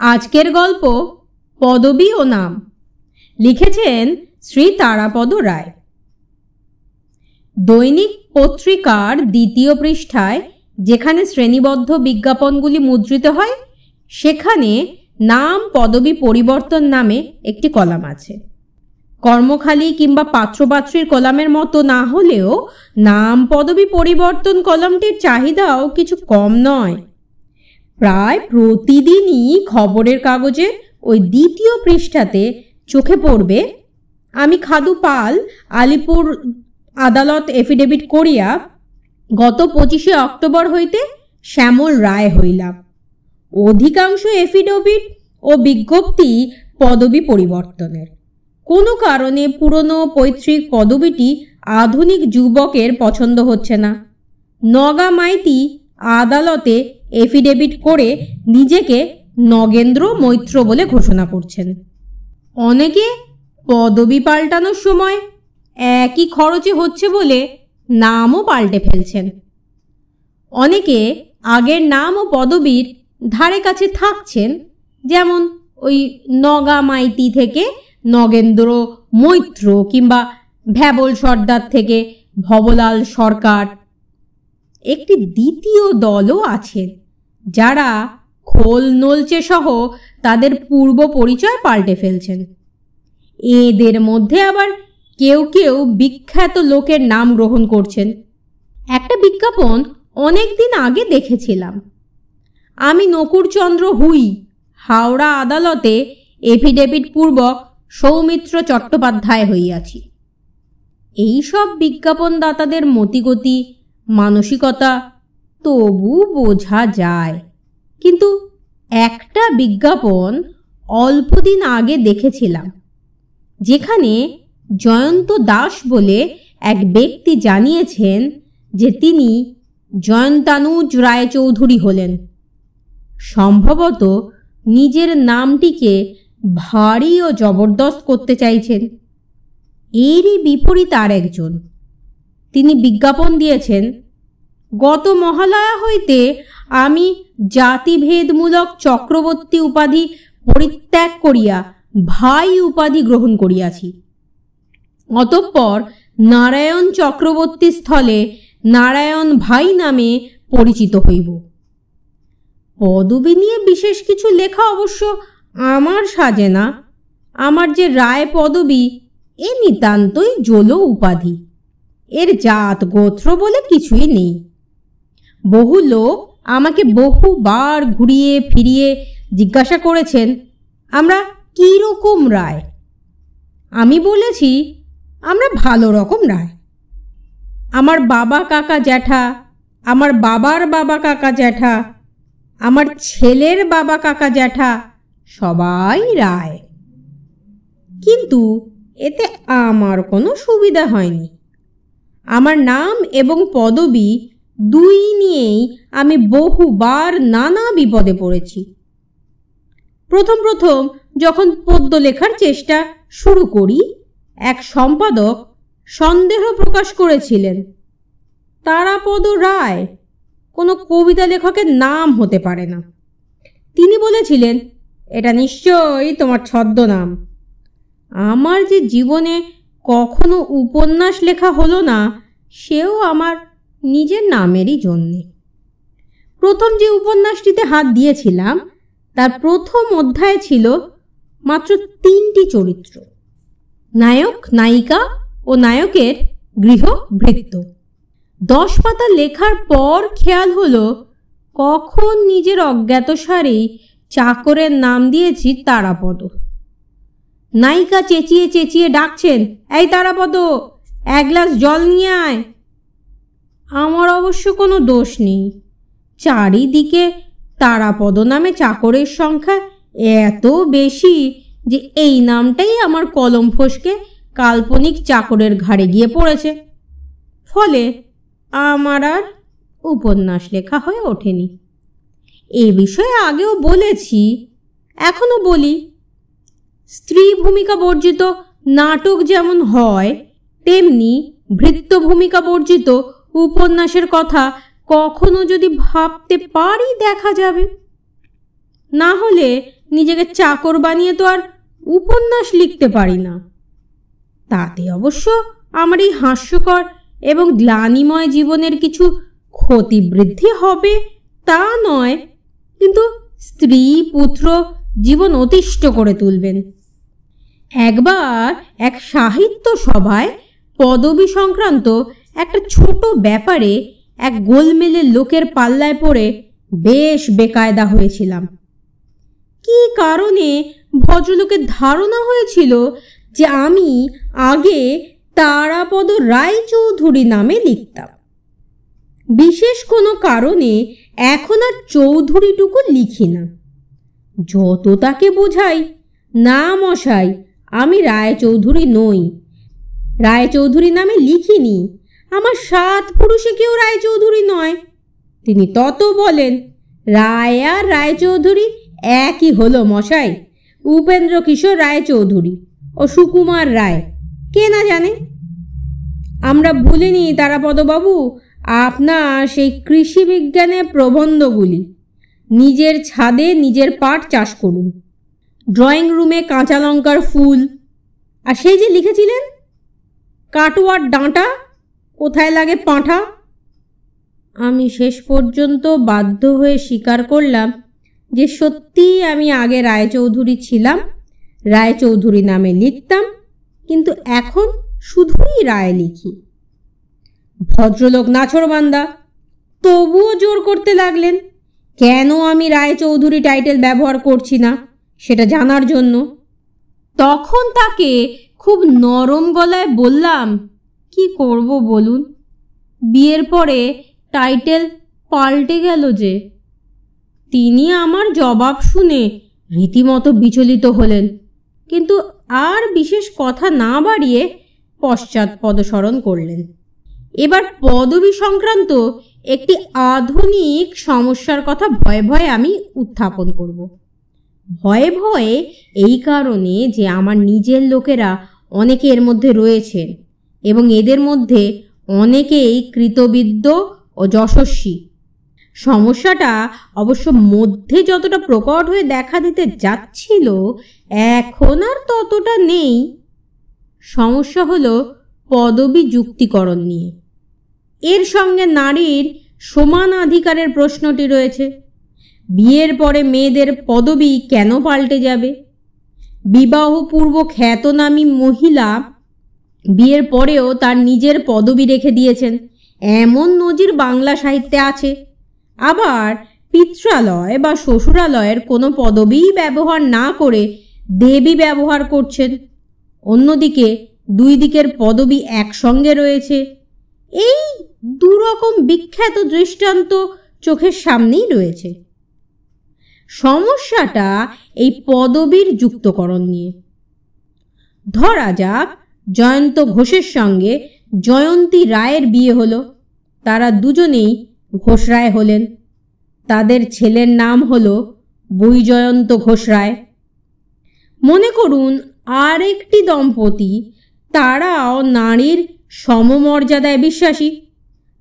আজকের গল্প পদবী ও নাম। লিখেছেন শ্রী তারাপদ রায়। দৈনিক পত্রিকার দ্বিতীয় পৃষ্ঠায় যেখানে শ্রেণীবদ্ধ বিজ্ঞাপনগুলি মুদ্রিত হয়, সেখানে নাম পদবী পরিবর্তন নামে একটি কলাম আছে। কর্মখালী কিংবা পাত্রপাত্রীর কলামের মতো না হলেও নাম পদবী পরিবর্তন কলামটির চাহিদাও কিছু কম নয়। প্রায় প্রতিদিনই খবরের কাগজে ওই দ্বিতীয় পৃষ্ঠাতে চোখে পড়বে, আমি খাদু পাল, আলিপুর আদালত এফিডেভিট করিয়া গত পঁচিশে অক্টোবর হইতে শ্যামল রায় হইলাম। অধিকাংশ এফিডেভিট ও বিজ্ঞপ্তি পদবী পরিবর্তনের। কোনো কারণে পুরনো পৈতৃক পদবীটি আধুনিক যুবকের পছন্দ হচ্ছে না। নগা মাইতি আদালতে এফিডেভিট করে নিজেকে নগেন্দ্র মৈত্র বলে ঘোষণা করছেন। অনেকে পদবি পাল্টানোর সময় একই খরচে হচ্ছে বলে নামও পাল্টে ফেলছেন। অনেকে আগের নাম ও পদবীর ধারে কাছে থাকছেন, যেমন ওই নগা মাইতি থেকে নগেন্দ্র মৈত্র কিংবা ভ্যাবল সর্দার থেকে ভবলাল সরকার একটি দ্বিতীয় দলও আছেন যারা খোল নলচে সহ তাদের পূর্ব পরিচয় পাল্টে ফেলছেন। এদের মধ্যে আবার কেউ কেউ বিখ্যাত লোকের নাম গ্রহণ করছেন। একটা বিজ্ঞাপন অনেক দিন আগে দেখেছিলাম। আমি নকুরচন্দ্র হুই, হাওড়া আদালতে এফিডেভিট পূর্বক সৌমিত্র চট্টোপাধ্যায় হইয়াছি। এইসব বিজ্ঞাপনদাতাদের মতিগতি মানসিকতা তবু বোঝা যায়। কিন্তু একটা বিজ্ঞাপন অল্পদিন আগে দেখেছিলাম, যেখানে জয়ন্ত দাস বলে এক ব্যক্তি জানিয়েছেন যে তিনি জয়ন্তানুজ রায়চৌধুরী হলেন। সম্ভবত নিজের নামটিকে ভারী ও জবরদস্ত করতে চাইছেন। এরই বিপরীত আর একজন তিনি বিজ্ঞাপন দিয়েছেন গত মহালয়া হইতে আমি জাতিভেদমূলক চক্রবর্তী উপাধি পরিত্যাগ করিয়া ভাই উপাধি গ্রহণ করিয়াছি। অতঃপর নারায়ণ চক্রবর্তী স্থলে নারায়ণ ভাই নামে পরিচিত হইব। পদবী নিয়ে বিশেষ কিছু লেখা অবশ্য আমার সাজে না। আমার যে রায় পদবী, এ নিতান্তই জল উপাধি। এর জাত গোত্র বলে কিছুই নেই। বহু লোক আমাকে বহুবার ঘুরিয়ে ফিরিয়ে জিজ্ঞাসা করেছেন, আমরা কী রকম রায়? আমি বলেছি, আমরা ভালো রকম রায়। আমার বাবা কাকা জ্যাঠা, আমার বাবার বাবা কাকা জ্যাঠা, আমার ছেলের বাবা কাকা জ্যাঠা, সবাই রায়। কিন্তু এতে আমার কোনো সুবিধা হয়নি। আমার নাম এবং পদবি দুই নিয়েই আমি বহুবার নানা বিপদে পড়েছি। প্রথম প্রথম যখন পদ্য লেখার চেষ্টা শুরু করি, এক সম্পাদক সন্দেহ প্রকাশ করেছিলেন, তারাপদ রায়। কোনো কবিতা লেখকের নাম হতে পারে না। তিনি বলেছিলেন, এটা নিশ্চয়ই তোমার ছদ্মনাম। আমার যে জীবনে কখনো উপন্যাস লেখা হলো না, সেও আমার নিজের নামেরই জন্যে। প্রথম যে উপন্যাসটিতে হাত দিয়েছিলাম, তার প্রথম অধ্যায় ছিল মাত্র তিনটি চরিত্র, নায়ক, নায়িকা ও নায়কের গৃহভৃত্ত দশ পাতা লেখার পর খেয়াল হলো, কখন নিজের অজ্ঞাত অজ্ঞাতসারেই চাকরের নাম দিয়েছি তারাপদ। নায়িকা চেঁচিয়ে চেঁচিয়ে ডাকছেন, এই তারাপদ, এক গ্লাস জল নিয়ে আয়। আমার অবশ্য কোনো দোষ নেই। চারিদিকে তারাপদ নামে চাকরের সংখ্যা এত বেশি যে এই নামটাই আমার কলম ফসকে কাল্পনিক চাকরের ঘাড়ে গিয়ে পড়েছে। ফলে আমার আর উপন্যাস লেখা হয়ে ওঠেনি। এ বিষয়ে আগেও বলেছি এখনও বলি, স্ত্রী ভূমিকা বর্জিত নাটক যেমন হয়, তেমনি ভৃত্য ভূমিকা বর্জিত উপন্যাসের কথা কখনো যদি ভাবতে পারি দেখা যাবে। না হলে নিজেকে চাকর বানিয়ে তো আর উপন্যাস লিখতে পারি না। তাতে অবশ্য আমার এই হাস্যকর এবং গ্লানিময় জীবনের কিছু ক্ষতিবৃদ্ধি হবে তা নয়, কিন্তু স্ত্রী পুত্র জীবন অতিষ্ঠ করে তুলবেন। একবার এক সাহিত্য সভায় পদবী সংক্রান্ত একটা ছোট ব্যাপারে এক গোলমেলের লোকের পাল্লায় পড়ে বেশ বেকায়দা হয়েছিলাম। কি কারণে ভদ্রলোকের ধারণা হয়েছিল যে আমি আগে তারাপদ রায়চৌধুরী নামে লিখতাম। বিশেষ কোনো কারণে এখন আর চৌধুরীটুকু লিখি না। যত তাকে বোঝাই, না মশাই, আমি রায়চৌধুরী নই। রায়চৌধুরী নামে লিখিনি আমার সাত পুরুষে কেউ রায়চৌধুরী নয়। তিনি তত বলেন, রায় আর রায়চৌধুরী একই হলো মশাই, উপেন্দ্র কিশোর রায়চৌধুরী ও সুকুমার রায়। কে না জানে? আমরা ভুলিনি তারাপদবাবু, আপনার সেই কৃষি বিজ্ঞানের প্রবন্ধগুলি। নিজের ছাদে নিজের পাট চাষ করুন। ড্রয়িং রুমে কাঁচা লঙ্কার ফুল। আর সেই যে লিখেছিলেন, কাটোয়ার ডাঁটা কোথায় লাগে পাঁঠা? আমি শেষ পর্যন্ত বাধ্য হয়ে স্বীকার করলাম যে সত্যিই আমি আগে রায়চৌধুরী ছিলাম, রায়চৌধুরী নামে লিখতাম, কিন্তু এখন শুধুই রায় লিখি। ভদ্রলোক নাছরবান্দা তবুও জোর করতে লাগলেন, কেন আমি রায়চৌধুরী টাইটেল ব্যবহার করছি না, সেটা জানার জন্য? তখন তাকে খুব নরম গলায় বললাম কি করব বলুন? বিয়ের পরে টাইটেল পাল্টে গেল যে। তিনি আমার জবাব শুনে রীতিমতো বিচলিত হলেন। কিন্তু আর বিশেষ কথা না বাড়িয়ে পশ্চাৎ পদস্মরণ করলেন। এবার পদবী সংক্রান্ত একটি আধুনিক সমস্যার কথা ভয়ে ভয়ে আমি উত্থাপন করব। ভয়ে ভয়ে এই কারণে যে আমার নিজের লোকেরা অনেকে এর মধ্যে রয়েছেন। এবং এদের মধ্যে অনেকেই কৃতবিদ্য ও যশস্বী। সমস্যাটা অবশ্য মধ্যে যতটা প্রকট হয়ে দেখা দিতে যাচ্ছিল, এখন আর ততটা নেই। সমস্যা হলো পদবী যুক্তিকরণ নিয়ে। এর সঙ্গে নারীর সমান অধিকারের প্রশ্নটি রয়েছে। বিয়ের পরে মেয়েদের পদবি কেন পাল্টে যাবে? বিবাহপূর্ব খ্যাতনামী মহিলা বিয়ের পরেও তার নিজের পদবি রেখে দিয়েছেন। এমন নজির বাংলা সাহিত্যে আছে। আবার পিত্রালয় বা শ্বশুরালয়ের কোনো পদবিই ব্যবহার না করে দেবী ব্যবহার করছেন। অন্যদিকে দুই দিকের পদবি একসঙ্গে রয়েছে। এই দুরকম বিখ্যাত দৃষ্টান্ত চোখের সামনেই রয়েছে। সমস্যাটা এই পদবীর যুক্তকরণ নিয়ে। ধরা যাক জয়ন্ত ঘোষের সঙ্গে জয়ন্তী রায়ের বিয়ে হলো। তারা দুজনেই ঘোষ রায় হলেন। তাদের ছেলের নাম হলো বৈজয়ন্ত ঘোষ রায়। মনে করুন আর একটি দম্পতি, তারাও নারীর সমমর্যাদায় বিশ্বাসী।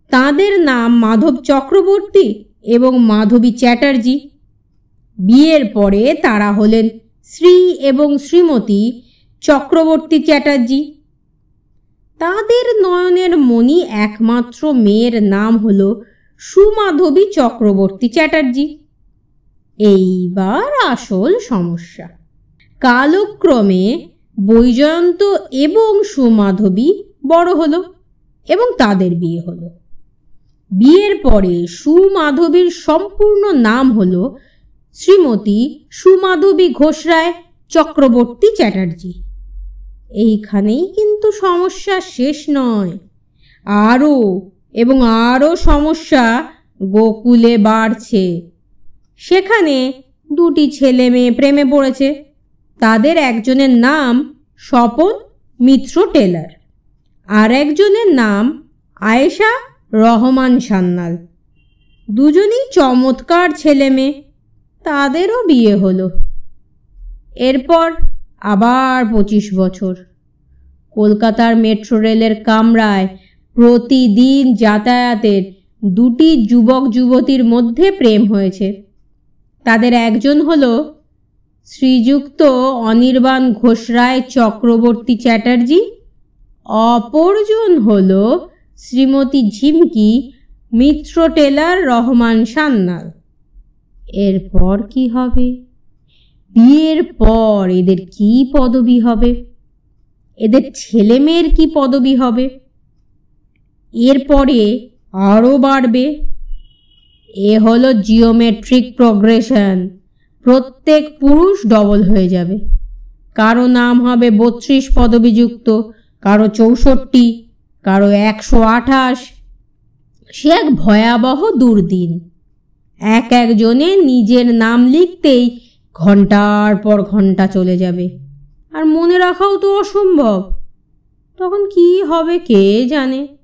তাদের নাম মাধব চক্রবর্তী এবং মাধবী চ্যাটার্জি। বিয়ের পরে তারা হলেন শ্রী এবং শ্রীমতী চক্রবর্তী চ্যাটার্জি। তাদের নয়নের মণি একমাত্র মেয়ের নাম হল সুমাধবী চক্রবর্তী চ্যাটার্জি। এইবার আসল সমস্যা। কালক্রমে বৈজয়ন্ত এবং সুমাধবী বড় হলো এবং তাদের বিয়ে হলো। বিয়ের পরে সুমাধবীর সম্পূর্ণ নাম হল শ্রীমতী সুমাধবী ঘোষরায় চক্রবর্তী চ্যাটার্জি। এইখানেই কিন্তু সমস্যা শেষ নয়। আরও, এবং আরও সমস্যা গোকুলে বাড়ছে। সেখানে দুটি ছেলে মেয়ে প্রেমে পড়েছে। তাদের একজনের নাম স্বপন মিত্র টেলার। আর একজনের নাম আয়েশা রহমান সান্নাল দুজনই চমৎকার ছেলে মেয়ে। তাদেরও বিয়ে হলো। এরপর আবার পঁচিশ বছর। কলকাতার মেট্রো রেলের কামরায় প্রতিদিন যাতায়াতের দুটি যুবক যুবতীর মধ্যে প্রেম হয়েছে। তাদের একজন হল শ্রীযুক্ত অনির্বাণ ঘোষরায় চক্রবর্তী চ্যাটার্জি, অপরজন হল শ্রীমতী ঝিমকি মিত্র টেলার রহমান সান্যাল। এরপর কি হবে? বিয়ের পর এদের কি পদবি হবে? এদের ছেলে মেয়ের কি পদবি হবে? এরপরে আরও বাড়বে। এ হলো জিওমেট্রিক প্রোগ্রেশন প্রত্যেক পুরুষ ডবল হয়ে যাবে। কারও নাম হবে বত্রিশ পদবিযুক্ত, কারও চৌষট্টি, কারও একশো আঠাশ। সে এক ভয়াবহ দুর্দিন। এক একজনে নিজের নাম লিখতেই ঘণ্টার পর ঘণ্টা চলে যাবে। আর মনে রাখাও তো অসম্ভব। তখন কি হবে কে জানে?